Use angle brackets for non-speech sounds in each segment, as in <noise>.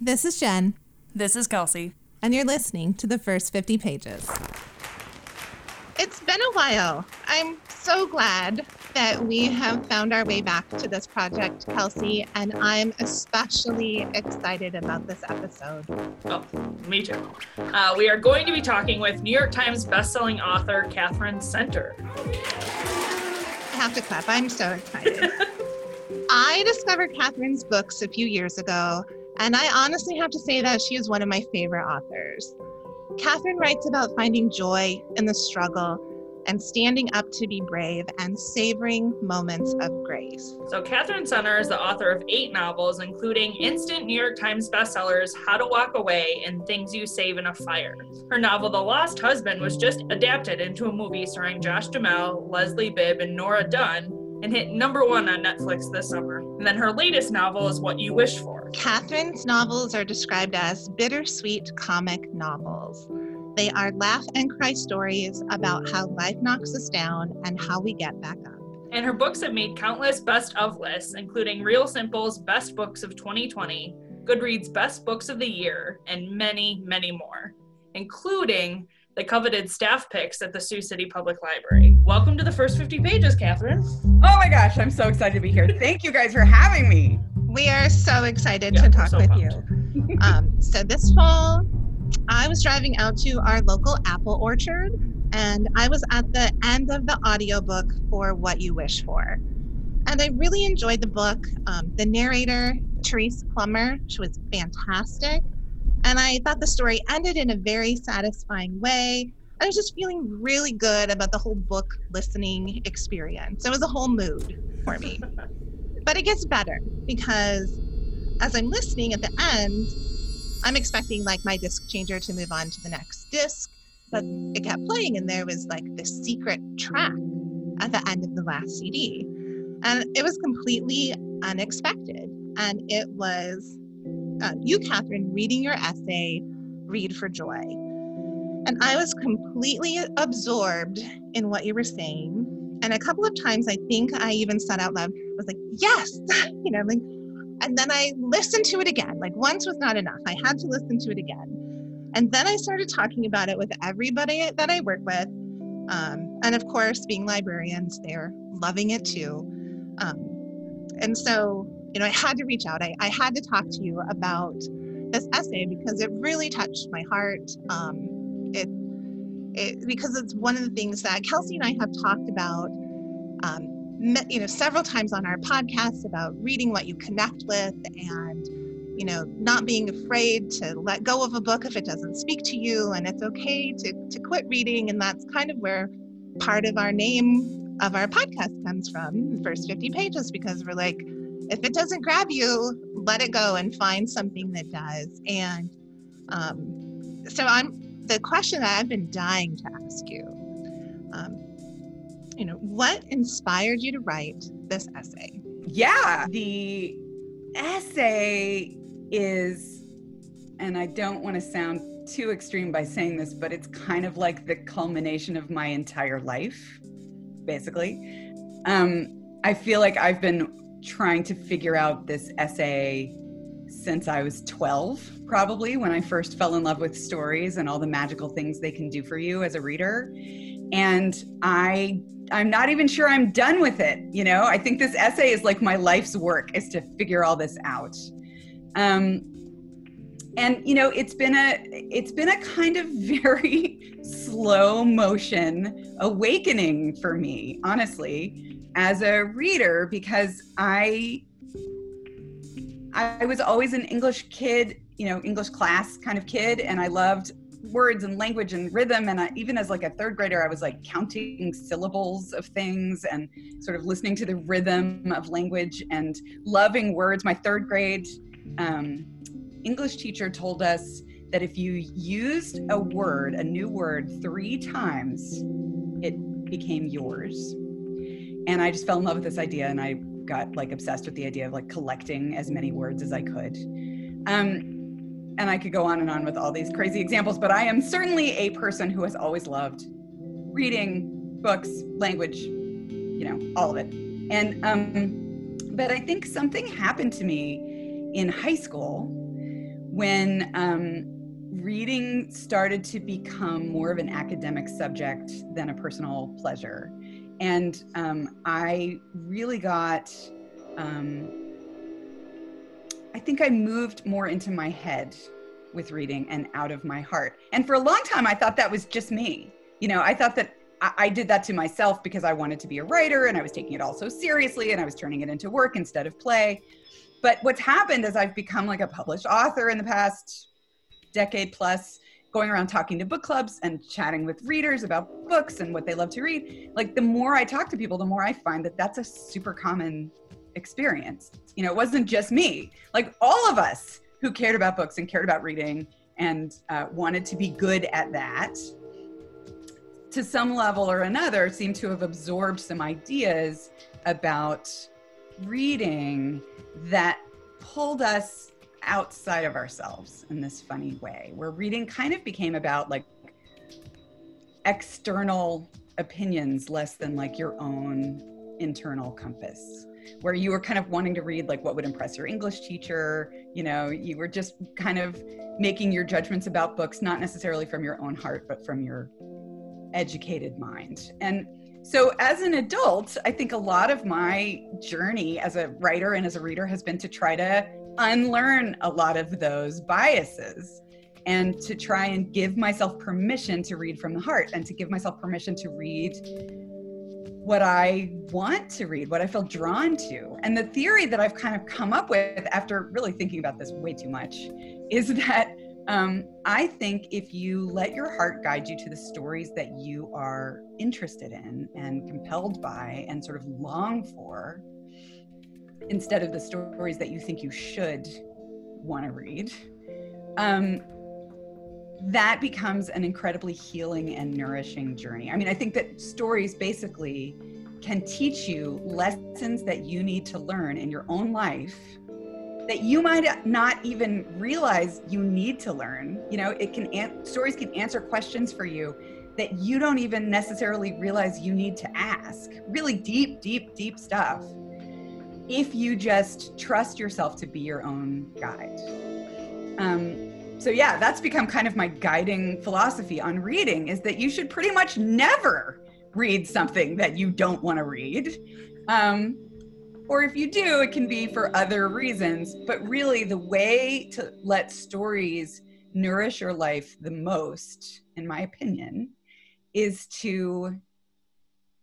This is Jen, This is Kelsey. and you're listening to the first 50 pages. It's been a while. I'm so glad that we have found our way back to this project, Kelsey, and I'm especially excited about this episode. Oh, me too. Uh, we are going to be talking with New York Times bestselling author Katherine Center. I have to clap. I'm so excited. <laughs> I discovered Katherine's books a few years ago, and I honestly have to say that she is one of my favorite authors. Katherine writes about finding joy in the struggle and standing up to be brave and savoring moments of grace. So, Katherine Center is the author of eight novels, including instant New York Times bestsellers How to Walk Away and Things You Save in a Fire. Her novel, The Lost Husband, was just adapted into a movie starring Josh Duhamel, Leslie Bibb, and Nora Dunn, and hit number one on Netflix this summer. And then her latest novel is What You Wish For. Katherine's novels are described as bittersweet comic novels. They are laugh and cry stories about how life knocks us down and how we get back up. And her books have made countless best of lists, including Real Simple's Best Books of 2020, Goodreads' Best Books of the Year, and many, many more, including the coveted staff picks at the Sioux City Public Library. Welcome to the first 50 pages, Katherine. Oh my gosh, I'm so excited to be here. Thank you guys for having me. We are so excited Yeah, to talk so with pumped. you. Um, so, this fall, I was driving out to our local apple orchard and I was at the end of the audiobook for What You Wish For. And I really enjoyed the book. Um, the narrator, Therese Plummer, she was fantastic. And I thought the story ended in a very satisfying way. I was just feeling really good about the whole book listening experience. It was a whole mood for me. <laughs> but it gets better because as I'm listening at the end, I'm expecting like my disc changer to move on to the next disc, but it kept playing and there was like this secret track at the end of the last CD. And it was completely unexpected. And it was uh, you, Katherine, reading your essay, Read for Joy. And I was completely absorbed in what you were saying. And a couple of times, I think I even said out loud, I was like, yes, <laughs> you know, like, and then I listened to it again. Like once was not enough. I had to listen to it again. And then I started talking about it with everybody that I work with. Um, and of course, being librarians, they're loving it too. Um, and so, you know, I had to reach out. I, I had to talk to you about this essay because it really touched my heart. Um, it, it because it's one of the things that Kelsey and I have talked about um, you know several times on our podcast about reading what you connect with and you know not being afraid to let go of a book if it doesn't speak to you and it's okay to, to quit reading and that's kind of where part of our name of our podcast comes from first 50 pages because we're like if it doesn't grab you let it go and find something that does and um, so i'm the question that i've been dying to ask you um, you know, what inspired you to write this essay? Yeah, the essay is, and I don't want to sound too extreme by saying this, but it's kind of like the culmination of my entire life, basically. Um, I feel like I've been trying to figure out this essay since I was 12, probably when I first fell in love with stories and all the magical things they can do for you as a reader. And I I'm not even sure I'm done with it. You know, I think this essay is like my life's work is to figure all this out. Um, and you know, it's been a it's been a kind of <laughs> very slow motion awakening for me, honestly, as a reader because I I was always an English kid, you know, English class kind of kid, and I loved words and language and rhythm and I, even as like a third grader i was like counting syllables of things and sort of listening to the rhythm of language and loving words. My third grade um, english teacher told us that if you used a word a new word three times it became yours and i just fell in love with this idea and i got like obsessed with the idea of like collecting as many words as i could um, and I could go on and on with all these crazy examples, but I am certainly a person who has always loved reading books, language, you know, all of it. And um, but I think something happened to me in high school when um, reading started to become more of an academic subject than a personal pleasure. And um, I really got, um, I think I moved more into my head with reading and out of my heart. And for a long time, I thought that was just me. You know, I thought that I, I did that to myself because I wanted to be a writer and I was taking it all so seriously and I was turning it into work instead of play. But what's happened is I've become like a published author in the past decade plus, going around talking to book clubs and chatting with readers about books and what they love to read. Like the more I talk to people, the more I find that that's a super common experience. You know, it wasn't just me, like all of us who cared about books and cared about reading and uh, wanted to be good at that to some level or another seem to have absorbed some ideas about reading that pulled us outside of ourselves in this funny way where reading kind of became about like external opinions less than like your own internal compass where you were kind of wanting to read like what would impress your english teacher you know you were just kind of making your judgments about books not necessarily from your own heart but from your educated mind. And so, as an adult, I think a lot of my journey as a writer and as a reader has been to try to unlearn a lot of those biases and to try and give myself permission to read from the heart and to give myself permission to read what I want to read, what I feel drawn to. And the theory that I've kind of come up with after really thinking about this way too much is <laughs> that um, I think if you let your heart guide you to the stories that you are interested in and compelled by and sort of long for, instead of the stories that you think you should want to read, um, that becomes an incredibly healing and nourishing journey. I mean, I think that stories basically can teach you lessons that you need to learn in your own life that you might not even realize you need to learn. You know, it can an- stories can answer questions for you that you don't even necessarily realize you need to ask. Really deep, deep, deep stuff. If you just trust yourself to be your own guide. Um, so yeah, that's become kind of my guiding philosophy on reading is that you should pretty much never read something that you don't want to read. Um, or if you do, it can be for other reasons. But really, the way to let stories nourish your life the most, in my opinion, is to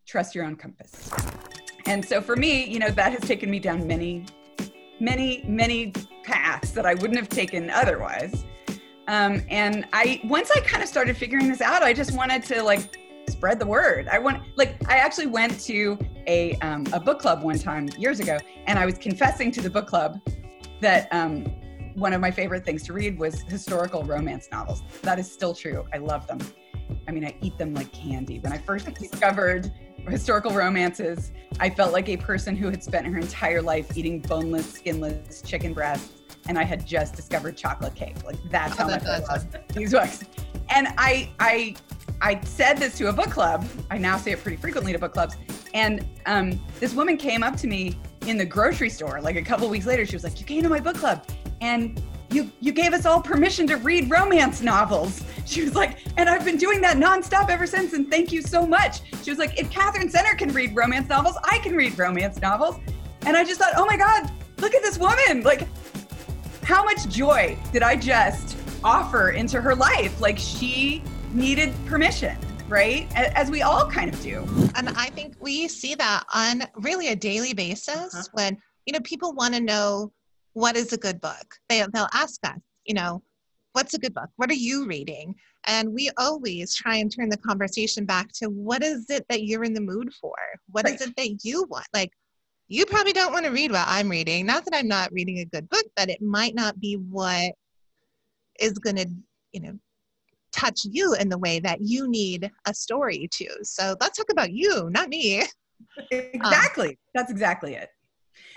trust your own compass. And so for me, you know, that has taken me down many, many, many paths that I wouldn't have taken otherwise. Um, and I, once I kind of started figuring this out, I just wanted to like spread the word. I want like I actually went to a um, a book club one time years ago, and I was confessing to the book club that um, one of my favorite things to read was historical romance novels. That is still true. I love them. I mean, I eat them like candy. When I first discovered historical romances, I felt like a person who had spent her entire life eating boneless, skinless chicken breasts, and I had just discovered chocolate cake. Like that's how oh, much I love <laughs> these books. And I, I I said this to a book club. I now say it pretty frequently to book clubs. And um, this woman came up to me in the grocery store like a couple weeks later. She was like, "You came to my book club, and you you gave us all permission to read romance novels." She was like, "And I've been doing that nonstop ever since. And thank you so much." She was like, "If Katherine Center can read romance novels, I can read romance novels." And I just thought, "Oh my God, look at this woman! Like, how much joy did I just offer into her life? Like she." needed permission right? As we all kind of do. And I think we see that on really a daily basis uh-huh. when, you know, people want to know what is a good book. They, they'll ask us, you know, what's a good book? What are you reading? And we always try and turn the conversation back to what is it that you're in the mood for? What right. is it that you want? Like, you probably don't want to read what I'm reading. Not that I'm not reading a good book, but it might not be what is going to, you know, touch you in the way that you need a story to. So let's talk about you, not me. <laughs> Exactly. Um, that's exactly it.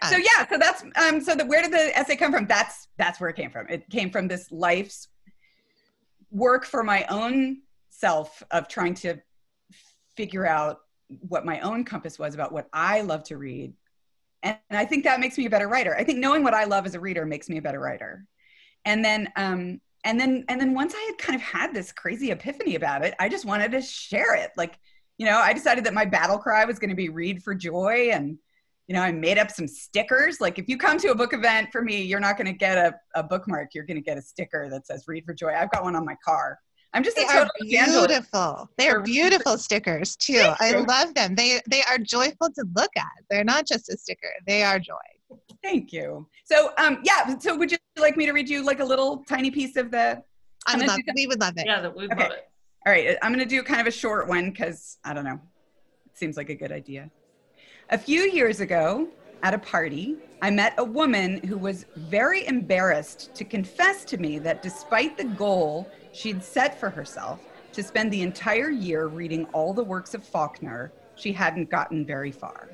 Uh, so yeah, so that's um so the where did the essay come from? That's that's where it came from. It came from this life's work for my own self of trying to figure out what my own compass was about what I love to read. And, and I think that makes me a better writer. I think knowing what I love as a reader makes me a better writer. and then um and then and then once i had kind of had this crazy epiphany about it i just wanted to share it like you know i decided that my battle cry was going to be read for joy and you know i made up some stickers like if you come to a book event for me you're not going to get a, a bookmark you're going to get a sticker that says read for joy i've got one on my car i'm just They a are total evangelist. beautiful. They are beautiful stickers too. I love them. They they are joyful to look at. They're not just a sticker. They are joy. thank you so um yeah so would you like me to read you like a little tiny piece of the I I'm would love. We would love it. Yeah, that we Okay. love it. All right, I'm going to do kind of a short one because I don't know. It seems like a good idea. A few years ago at a party, I met a woman who was very embarrassed to confess to me that despite the goal she'd set for herself to spend the entire year reading all the works of Faulkner, she hadn't gotten very far.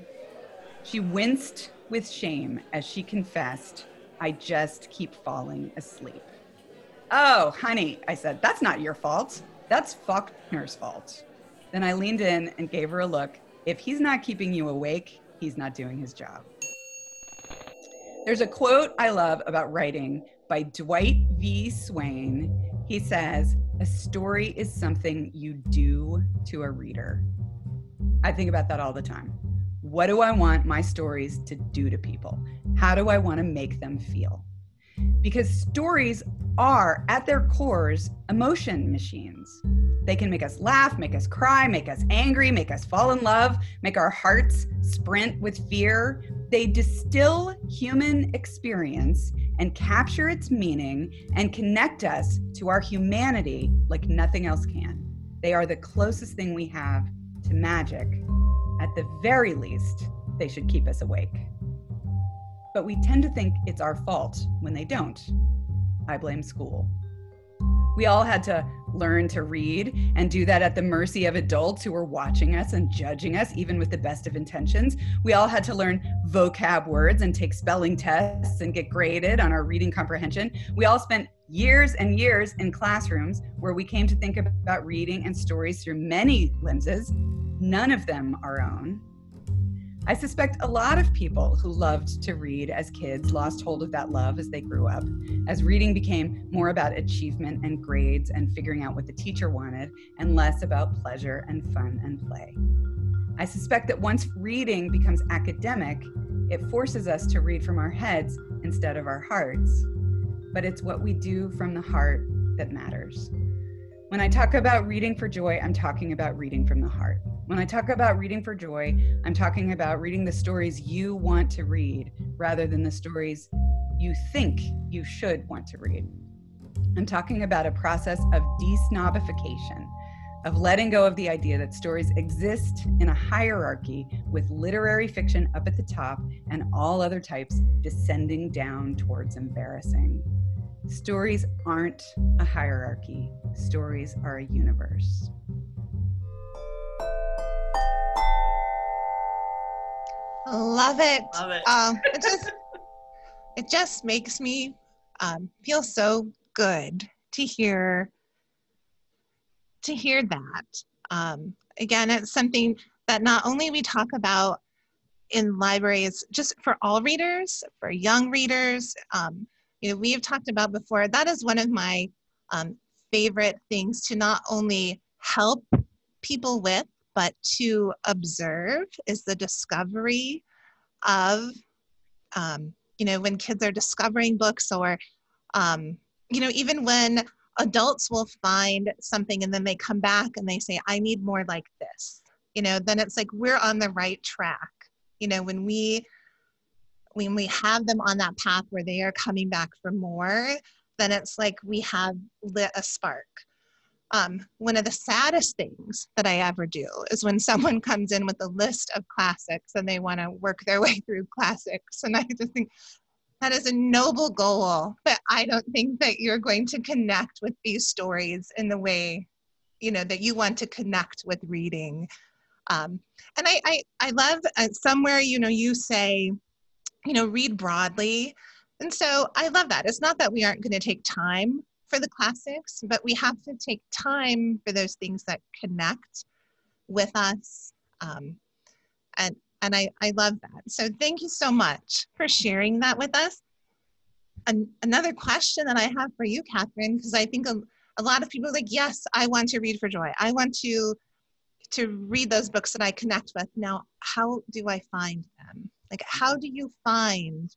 She winced with shame as she confessed, I just keep falling asleep. Oh, honey, I said, that's not your fault. That's Faulkner's fault. Then I leaned in and gave her a look. If he's not keeping you awake, he's not doing his job. There's a quote I love about writing by Dwight V. Swain. He says, A story is something you do to a reader. I think about that all the time. What do I want my stories to do to people? How do I want to make them feel? Because stories are, at their cores, emotion machines. They can make us laugh, make us cry, make us angry, make us fall in love, make our hearts sprint with fear. They distill human experience and capture its meaning and connect us to our humanity like nothing else can. They are the closest thing we have to magic. At the very least, they should keep us awake. But we tend to think it's our fault when they don't. I blame school. We all had to learn to read and do that at the mercy of adults who were watching us and judging us, even with the best of intentions. We all had to learn vocab words and take spelling tests and get graded on our reading comprehension. We all spent years and years in classrooms where we came to think about reading and stories through many lenses, none of them our own. I suspect a lot of people who loved to read as kids lost hold of that love as they grew up, as reading became more about achievement and grades and figuring out what the teacher wanted, and less about pleasure and fun and play. I suspect that once reading becomes academic, it forces us to read from our heads instead of our hearts. But it's what we do from the heart that matters. When I talk about reading for joy, I'm talking about reading from the heart. When I talk about reading for joy, I'm talking about reading the stories you want to read rather than the stories you think you should want to read. I'm talking about a process of desnobification, of letting go of the idea that stories exist in a hierarchy with literary fiction up at the top and all other types descending down towards embarrassing. Stories aren't a hierarchy, stories are a universe. Love it. Love it. Um, it <laughs> just it just makes me um, feel so good to hear to hear that. Um, again, it's something that not only we talk about in libraries, just for all readers, for young readers. Um, you know, we have talked about before. That is one of my um, favorite things to not only help people with, but to observe is the discovery of, um, you know, when kids are discovering books or, um, you know, even when adults will find something and then they come back and they say, I need more like this, you know, then it's like we're on the right track. You know, when we when we have them on that path where they are coming back for more, then it's like we have lit a spark. Um, one of the saddest things that I ever do is when someone <laughs> comes in with a list of classics and they want to work their way <laughs> through classics. And I just think that is a noble goal, but I don't think that you're going to connect with these stories in the way, you know, that you want to connect with reading. Um, and I, I, I love uh, somewhere, you know, you say, you know, read broadly. And so I love that. It's not that we aren't going to take time for the classics, but we have to take time for those things that connect with us. Um, and and I, I love that. So thank you so much for sharing that with us. an, another question that I have for you, Katherine, because I think a, a lot of people are like, yes, I want to read for joy. I want to to read those books that I connect with. Now, how do I find them? Like, how do you find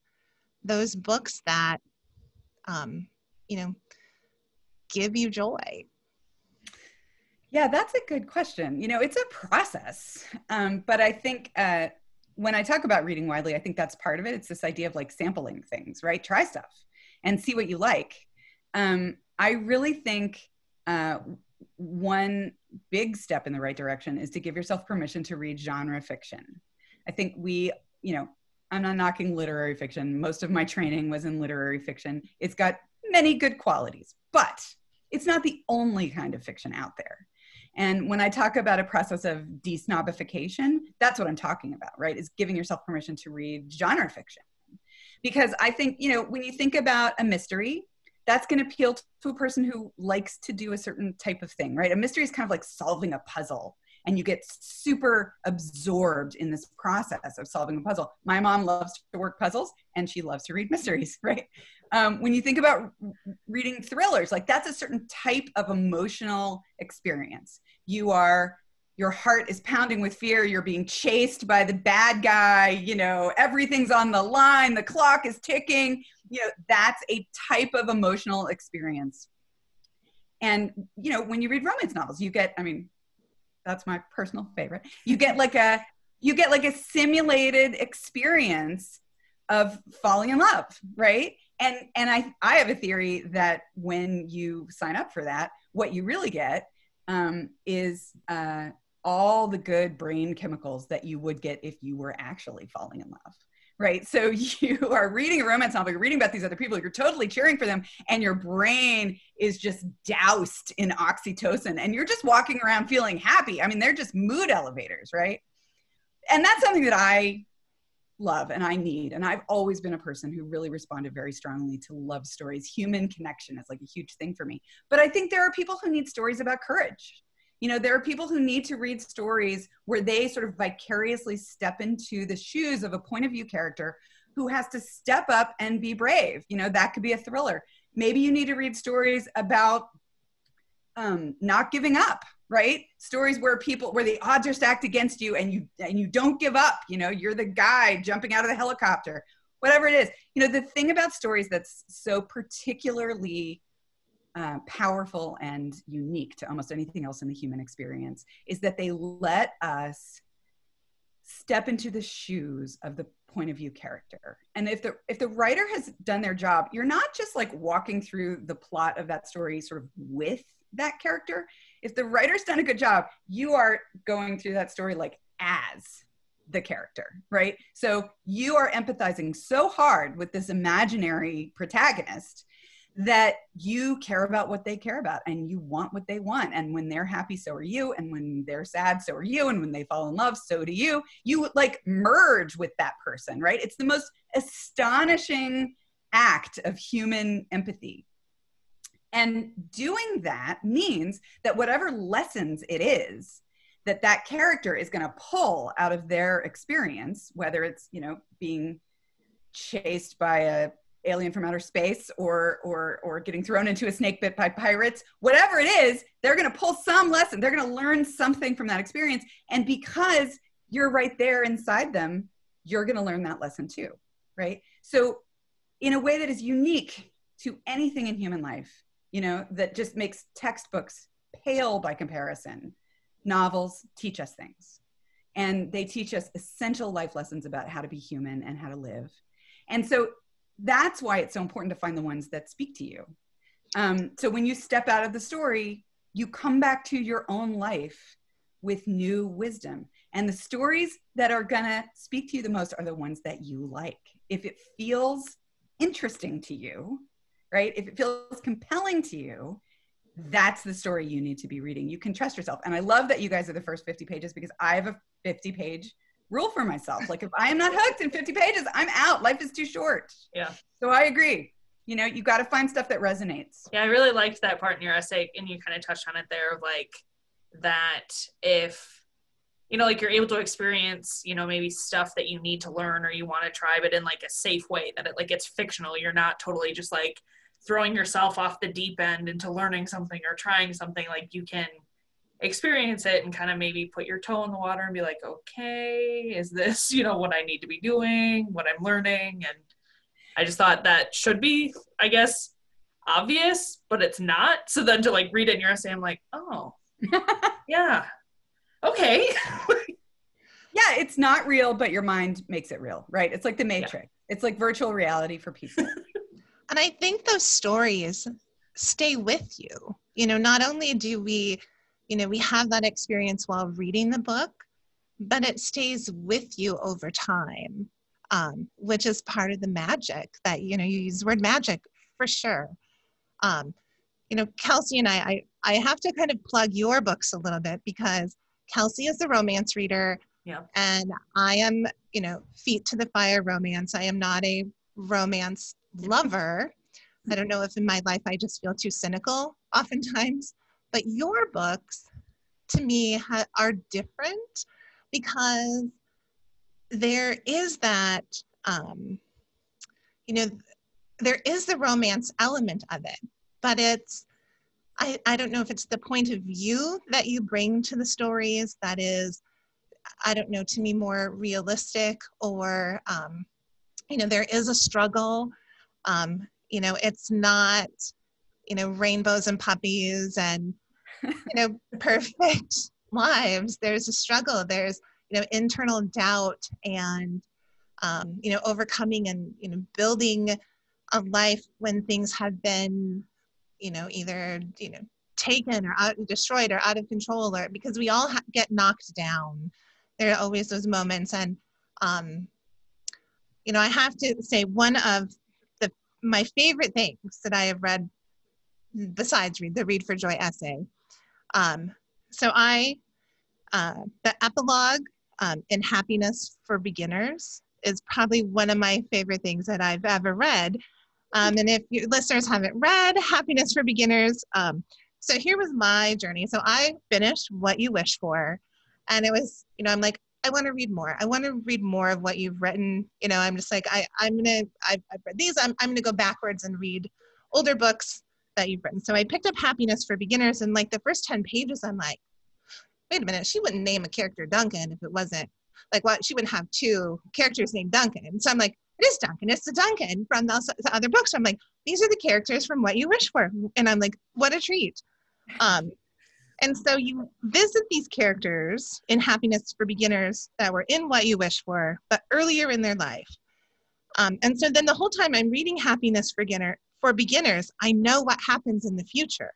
those books that, um, you know, give you joy? Yeah, that's a good question. You know, it's a process. Um, but I think uh, when I talk about reading widely, I think that's part of it. It's this idea of like sampling things, right? Try stuff and see what you like. Um, I really think uh, one big step in the right direction is to give yourself permission to read genre fiction. I think we, you know, I'm not knocking literary fiction. Most of my training was in literary fiction. It's got many good qualities, but it's not the only kind of fiction out there. And when I talk about a process of desnobification, that's what I'm talking about, right? Is giving yourself permission to read genre fiction. Because I think, you know, when you think about a mystery, that's going to appeal to a person who likes to do a certain type of thing, right? A mystery is kind of like solving a puzzle and you get super absorbed in this process of solving a puzzle. My mom loves to work puzzles and she loves to read mysteries, <laughs> right? Um, when you think about reading thrillers, like that's a certain type of emotional experience. You are your heart is pounding with fear. You're being chased by the bad guy. You know everything's on the line. The clock is ticking. You know that's a type of emotional experience. And you know when you read romance novels you get i mean that's my personal favorite. You get like a you get like a simulated experience of falling in love right and and i i have a theory that when you sign up for that what you really get um, is uh, all the good brain chemicals that you would get if you were actually falling in love right? So <laughs> you are reading a romance novel, you're reading about these other people, you're totally cheering for them, and your brain is just doused in oxytocin, and you're just walking around feeling happy. I mean, they're just mood elevators, right? And that's something that I love and I need. And I've always been a person who really responded very strongly to love stories. Human connection is like a huge thing for me. But I think there are people who need stories about courage you know there are people who need to read stories where they sort of vicariously step into the shoes of a point of view character who has to step up and be brave you know that could be a thriller maybe you need to read stories about um, not giving up right? Stories where people where the odds are stacked against you and you and you don't give up you know you're the guy jumping out of the helicopter whatever it is. You know the thing about stories that's so particularly uh, powerful and unique to almost anything else in the human experience is that they let us step into the shoes of the point of view character. And if the if the writer has done their job you're not just like walking through the plot of that story sort of with that character if the writer's done a good job you are going through that story like as the character right? So you are empathizing so hard with this imaginary protagonist that you care about what they care about and you want what they want. And when they're happy so are you. And when they're sad so are you. And when they fall in love so do you. You like merge with that person right? It's the most astonishing act of human empathy and doing that means that whatever lessons it is that that character is going to pull out of their experience whether it's you know being chased by a alien from outer space or or or getting thrown into a snake bit by pirates whatever it is they're going to pull some lesson they're going to learn something from that experience. And because you're right there inside them you're going to learn that lesson too right? So in a way that is unique to anything in human life you know that just makes textbooks pale by comparison novels teach us things and they teach us essential life lessons about how to be human and how to live and so that's why it's so important to find the ones that speak to you. Um, so when you step out of the story, you come back to your own life with new wisdom. And the stories that are to speak to you the most are the ones that you like. If it feels interesting to you, right? If it feels compelling to you, that's the story you need to be reading. You can trust yourself. And I love that you guys are the first 50 pages because I have a 50 page rule for myself. Like if I am not hooked in 50 pages, I'm out. Life is too short. Yeah. So I agree. You know, you got to find stuff that resonates. Yeah, I really liked that part in your essay, and you kind of touched on it there of like that if you know, like you're able to experience, you know, maybe stuff that you need to learn or you want to try, but in like a safe way that it like it's fictional. You're not totally just like throwing yourself off the deep end into learning something or trying something. Like you can experience it and kind of maybe put your toe in the water and be like, okay, is this, <laughs> you know, what I need to be doing, what I'm learning? And I just thought that should be, I guess, obvious, but it's not. So then to like read it in your essay, I'm like, oh, <laughs> yeah, okay. <laughs> yeah, it's not real, but your mind makes it real, right? It's like the Matrix. Yeah. It's like virtual reality for people. And I think those stories stay with you. You know, not only do we, you know, we have that experience while reading the book, but it stays with you over time, um, which is part of the magic that, you know, you use the word magic for sure. Um, you know, Kelsey and I, I, I have to kind of plug your books a little bit because Kelsey is a romance reader. Yeah. And I am, you know, feet to the fire romance. I am not a romance lover. I don't know if in my life I just feel too cynical oftentimes, but your books to me ha- are different because there is that, um, you know, there is the romance element of it, but it's I, I don't know if it's the point of view that you bring to the stories that is, I don't know, to me more realistic or, um, you know, there is a struggle. Um, you know, it's not, you know, rainbows and puppies and, you know, <laughs> perfect lives. There's a struggle. There's, you know, internal doubt and, um, you know, overcoming and, you know, building a life when things have been you know either you know taken or out, destroyed or out of control or because we all ha- get knocked down there are always those moments and um, you know i have to say one of my favorite things that i have read besides read the read for joy essay um, so i uh, the epilogue um, in happiness for beginners is probably one of my favorite things that i've ever read um, and if your listeners haven't read Happiness for Beginners, um, so here was my journey. So I finished What You Wish For, and it was, you know, I'm like, I want to read more. I want to read more of what you've written. You know, I'm just like, I, I'm gonna, I've, I've read these. I'm, I'm gonna go backwards and read older books that you've written. So I picked up Happiness for Beginners, and like the first ten pages, I'm like, wait a minute, she wouldn't name a character Duncan if it wasn't like what she wouldn't have two characters named Duncan. So I'm like, it is Duncan. It's the Duncan from the, the other books. I'm like, these are the characters from What You Wish For. And I'm like, what a treat. Um, and so you visit these characters in Happiness for Beginners that were in What You Wish For, but earlier in their life. Um, and so then the whole time I'm reading Happiness for, beginner, for Beginners, I know what happens in the future.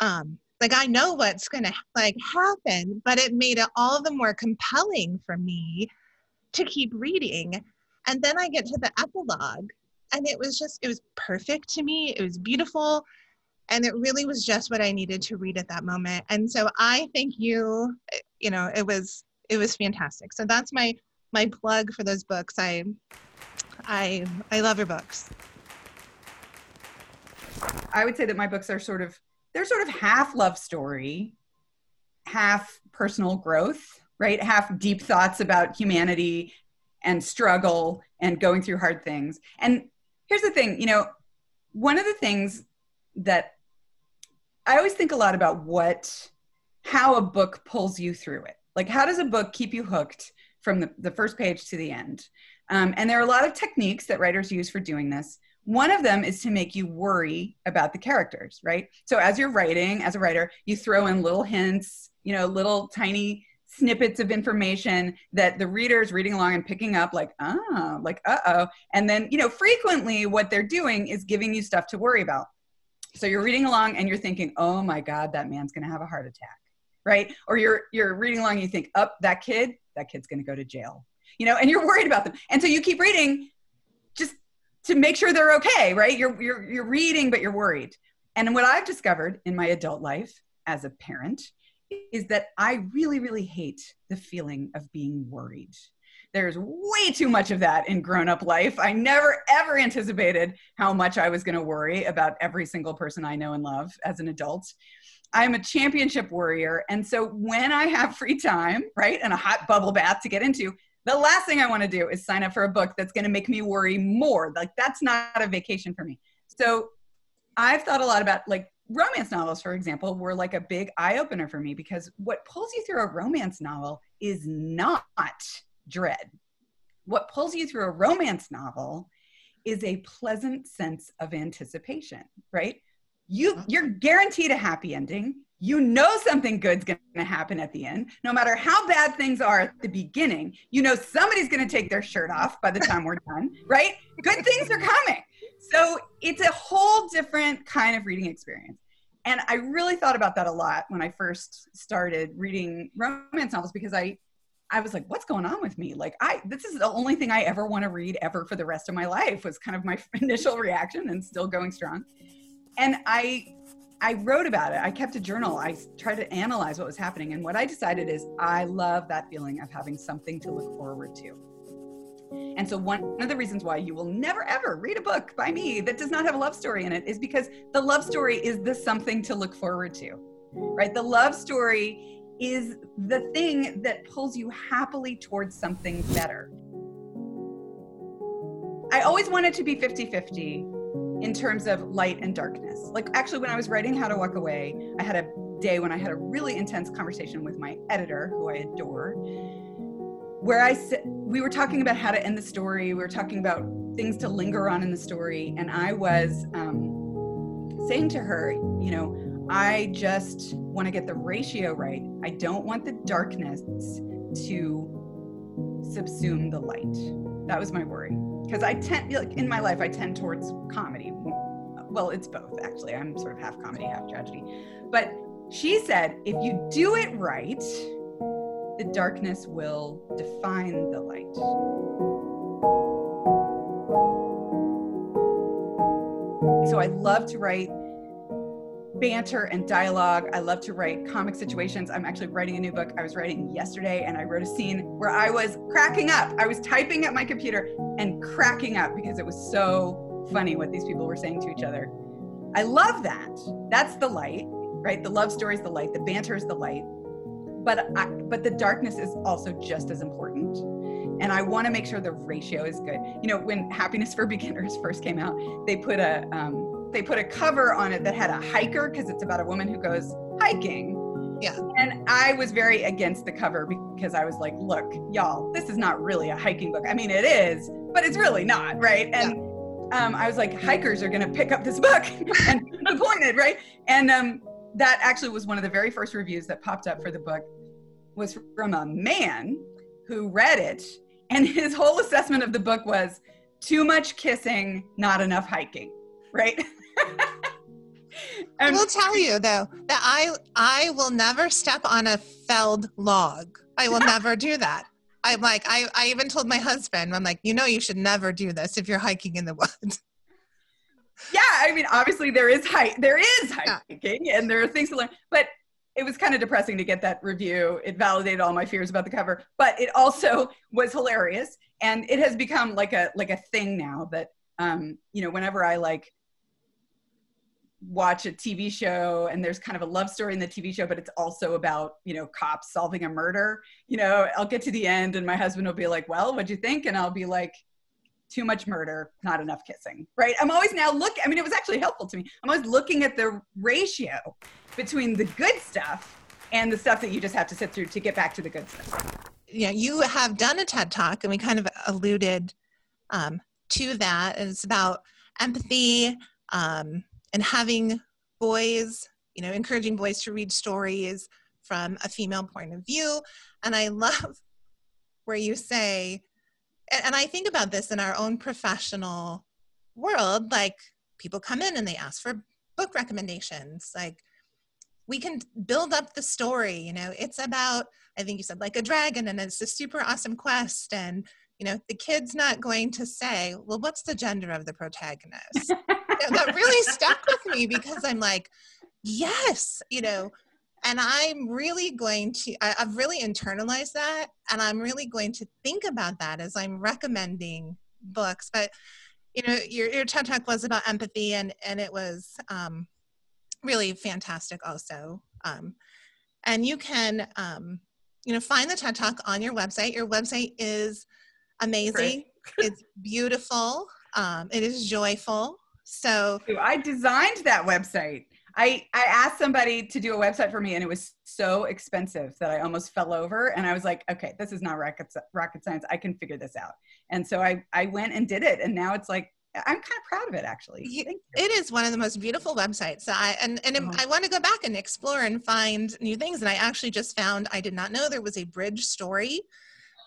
Um, like I know what's gonna like happen, but it made it all the more compelling for me to keep reading and then I get to the epilogue, and it was just, it was perfect to me. It was beautiful. And it really was just what I needed to read at that moment. And so I thank you. You know, it was, it was fantastic. So that's my, my plug for those books. I, I, I love your books. I would say that my books are sort of, they're sort of half love story, half personal growth, right? Half deep thoughts about humanity and struggle and going through hard things. And here's the thing, you know, one of the things that I always think a lot about what how a book pulls you through it. Like how does a book keep you hooked from the, the first page to the end? Um, and there are a lot of techniques that writers use for doing this. One of them is to make you worry about the characters, right? So as you're writing, as a writer, you throw in little hints, you know, little tiny snippets of information that the reader is reading along and picking up like ah like uh-oh and then you know frequently what they're doing is giving you stuff to worry about so you're reading along and you're thinking oh my god that man's going to have a heart attack right? Or you're you're reading along and you think up oh, that kid that kid's going to go to jail you know and you're worried about them. And so you keep reading just to make sure they're okay right? You're you're you're reading but you're worried. And what i've discovered in my adult life as a parent is that I really, really hate the feeling of being worried. There's way too much of that in grown up life. I never ever anticipated how much I was going to worry about every single person I know and love as an adult. I'm a championship warrior. And so when I have free time, right, and a hot bubble bath to get into, the last thing I want to do is sign up for a book that's going to make me worry more. Like that's not a vacation for me. So I've thought a lot about like romance novels, for example, were like a big eye opener for me because what pulls you through a romance novel is not dread. What pulls you through a romance novel is a pleasant sense of anticipation, right? You uh-huh. you're guaranteed a happy ending. You know something good's going to happen at the end. No matter how bad things are at the beginning, you know somebody's going to take their shirt off by the time we're <laughs> done, right? Good things are coming. So it's a whole different kind of reading experience. And I really thought about that a lot when I first started reading romance novels because I I was like, what's going on with me? Like I this is the only thing I ever want to read ever for the rest of my life was kind of my <laughs> initial reaction and still going strong. And I I wrote about it. I kept a journal. I tried to analyze what was happening. And what I decided is I love that feeling of having something to look forward to. And so, one of the reasons why you will never ever read a book by me that does not have a love story in it is because the love story is the something to look forward to, right? The love story is the thing that pulls you happily towards something better. I always wanted to be 50 50 in terms of light and darkness. Like, actually, when I was writing How to Walk Away, I had a day when I had a really intense conversation with my editor, who I adore where I said we were talking about how to end the story. We were talking about things to linger on in the story, and I was um, saying to her, you know, I just want to get the ratio right. I don't want the darkness to subsume the light. That was my worry because I tend, like in my life, I tend towards comedy. Well, it's both actually. I'm sort of half comedy, half tragedy. But she said, if you do it right, the darkness will define the light. So I love to write banter and dialogue. I love to write comic situations. I'm actually writing a new book. I was writing yesterday and I wrote a scene where I was cracking up. I was typing at my computer and cracking up because it was so funny what these people were saying to each other. I love that. That's the light, right? The love story is the light, the banter is the light but I, but the darkness is also just as important and i want to make sure the ratio is good you know when happiness for beginners <laughs> first came out they put a um, they put a cover on it that had a hiker because it's about a woman who goes hiking. Yeah. And i was very against the cover because i was like look y'all this is not really a hiking book. I mean it is but it's really not right? And yeah. Um, I was like, hikers are going to pick up this book. <laughs> And disappointed, right? And um, that actually was one of the very first reviews that popped up for the book was from a man who read it and his whole assessment of the book was too much kissing not enough hiking right <laughs> I will tell you though that I I will never step on a felled log. I will <laughs> never do that. I'm like I I even told my husband I'm like you know you should never do this if you're hiking in the woods <laughs> yeah, I mean, obviously there is hike, there is hiking, yeah. and there are things to learn. But it was kind of depressing to get that review. It validated all my fears about the cover, but it also was hilarious, and it has become like a like a thing now that um, you know whenever I like watch a TV show and there's kind of a love story in the TV show, but it's also about, you know, cops solving a murder. You know, I'll get to the end and my husband will be like, Well, what'd you think? And I'll be like, too much murder, not enough kissing, right? I'm always now look. I mean, it was actually helpful to me. I'm always looking at the ratio between the good stuff and the stuff that you just have to sit through to get back to the good stuff. Yeah, you have done a TED talk, and we kind of alluded um, to that. It's about empathy um, and having boys, you know, encouraging boys to read stories from a female point of view. And I love <laughs> where you say and I think about this in our own professional world, like people come in and they ask for book recommendations. Like we can build up the story, you know, it's about, I think you said like a dragon and it's a super awesome quest. And, you know, the kid's not going to say, well, what's the gender of the protagonist? you know, that <laughs> really stuck with me because I'm like, yes, you know, and I'm really going to, I, I've really internalized that. And I'm really going to think about that as I'm recommending books. But, you know, your, your TED Talk was about empathy and, and it was um, really fantastic also. Um, and you can, um, you know, find the TED Talk on your website. Your website is amazing. it's beautiful. Um, it is joyful. So I designed that website. I, I asked somebody to do a website for me and it was so expensive that I almost fell over and I was like, okay, this is not rocket, rocket science. I can figure this out. And so I, I went and did it. And now it's like, I'm kind of proud of it actually. It is one of the most beautiful websites. I, and and uh-huh. I want to go back and explore and find new things. And I actually just found, I did not know there was a bridge story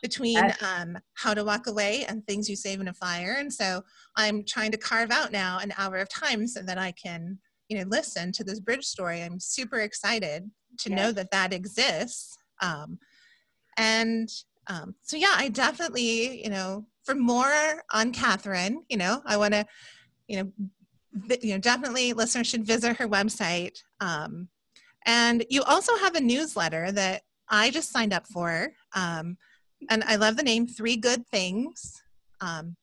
between um, how to walk away and things you save in a fire. And so I'm trying to carve out now an hour of time so that I can you know listen to this bridge story. I'm super excited to know that that exists. Um, and um, so yeah i definitely you know for more on Katherine you know i want to you know you know definitely listeners should visit her website. Um, and you also have a newsletter that i just signed up for. Um, and i love the name three good things um,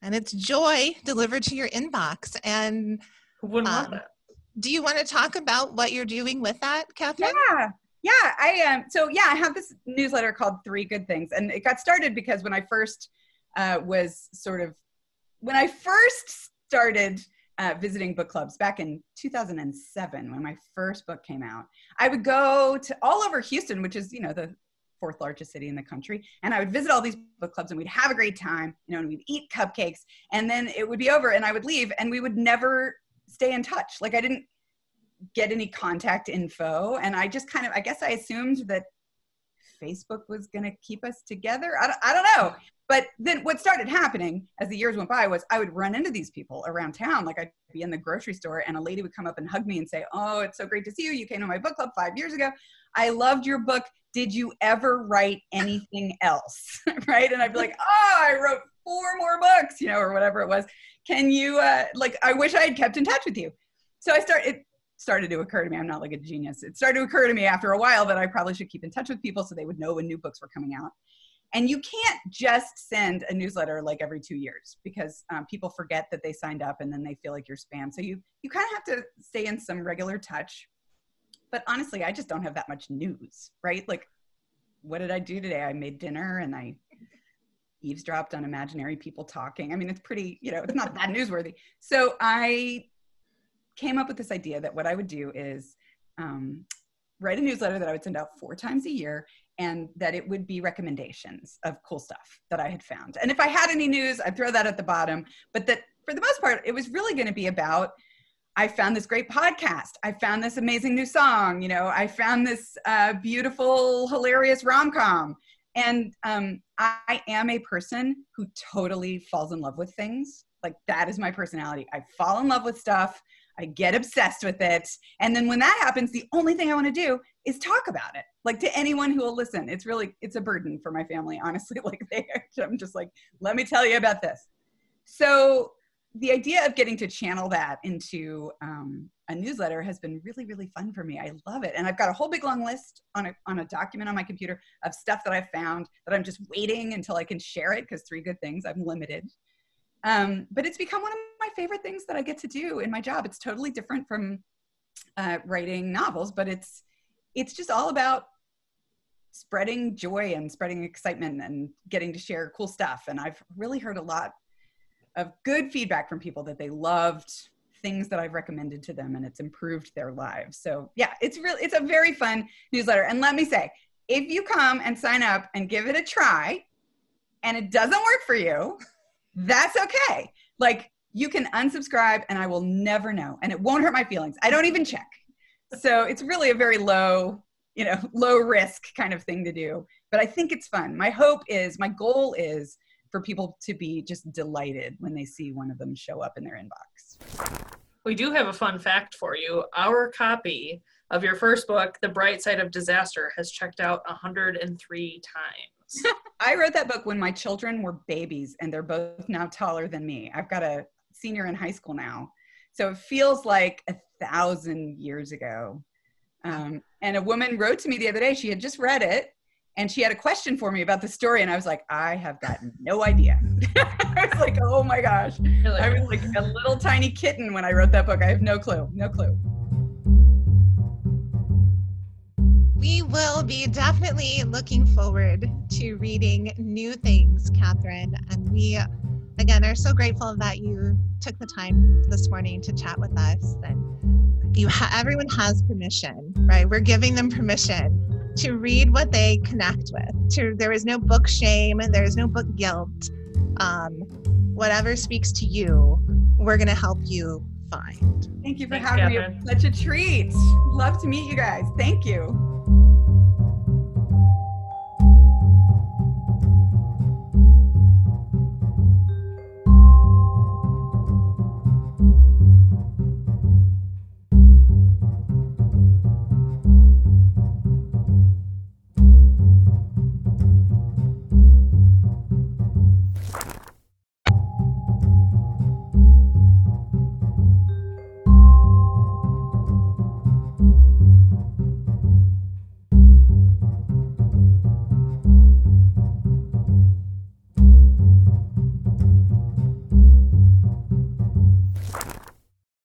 and it's joy delivered to your inbox and wouldn't um. Do you want to talk about what you're doing with that, Katherine? Yeah. Yeah, I am. Um, so yeah, I have this newsletter called Three Good Things, and it got started because when I first uh, was sort of when I first started uh, visiting book clubs back in 2007 when my first book came out, I would go to all over Houston, which is you know the fourth largest city in the country, and I would visit all these book clubs, and we'd have a great time, you know, and we'd eat cupcakes, and then it would be over, and I would leave, and we would never stay in touch. Like I didn't get any contact info. And I just kind of, I guess I assumed that Facebook was going to keep us together. I don't, I don't know. But then what started happening as the years went by was I would run into these people around town. Like I'd be in the grocery store and a lady would come up and hug me and say, Oh, it's so great to see you. You came to my book club five years ago. I loved your book. Did you ever write anything else? <laughs> right. And I'd be like, Oh, I wrote four more books, you know, or whatever it was can you uh, like i wish i had kept in touch with you so i started started to occur to me i'm not like a genius. It started to occur to me after a while that i probably should keep in touch with people so they would know when new books were coming out. And you can't just send a newsletter like every two years because um, people forget that they signed up and then they feel like you're spam. So you you kind of have to stay in some regular touch. But honestly i just don't have that much news right? Like what did i do today? I made dinner and i eavesdropped on imaginary people talking. I mean, it's pretty, you know, it's not that newsworthy. So I came up with this idea that what I would do is um, write a newsletter that I would send out four times a year and that it would be recommendations of cool stuff that I had found. And if I had any news, I'd throw that at the bottom. But that for the most part, it was really going to be about I found this great podcast. I found this amazing new song. You know, I found this uh, beautiful, hilarious rom com and um, I am a person who totally falls in love with things. Like that is my personality. I fall in love with stuff. I get obsessed with it. And then when that happens, the only thing I want to do is talk about it. Like to anyone who will listen. It's really, it's a burden for my family, honestly. <laughs> Like they, I'm just like, let me tell you about this. So the idea of getting to channel that into um, a newsletter has been really really fun for me i love it and i've got a whole big long list on a, on a document on my computer of stuff that i've found that i'm just waiting until i can share it because three good things i'm limited um, but it's become one of my favorite things that i get to do in my job it's totally different from uh, writing novels but it's it's just all about spreading joy and spreading excitement and getting to share cool stuff and i've really heard a lot of good feedback from people that they loved things that I've recommended to them and it's improved their lives. So yeah, it's really it's a very fun newsletter. And let me say, if you come and sign up and give it a try and it doesn't work for you, <laughs> that's okay. Like you can unsubscribe and I will never know and it won't hurt my feelings. I don't even check. So it's really a very low, you know, <laughs> low risk kind of thing to do. But I think it's fun. My hope is, my goal is for people to be just delighted when they see one of them show up in their inbox. We do have a fun fact for you. Our copy of your first book, The Bright Side of Disaster, has checked out 103 times. <laughs> I wrote that book when my children were babies and they're both now taller than me. I've got a senior in high school now. So it feels like a thousand years ago. Um, and a woman wrote to me the other day. She had just read it, and she had a question for me about the story. And I was like, I have got no idea. <laughs> I was like, oh my gosh. I was like a little tiny kitten when I wrote that book. I have no clue. No clue. We will be definitely looking forward to reading new things, Katherine. And we, again, are so grateful that you took the time this morning to chat with us. And you, ha- everyone has permission, right? We're giving them permission to read what they connect with. To there is no book shame, there is no book guilt. Um, whatever speaks to you, we're going to help you find. Thank you for Thanks, having Katherine. me. Such a treat. Love to meet you guys. Thank you.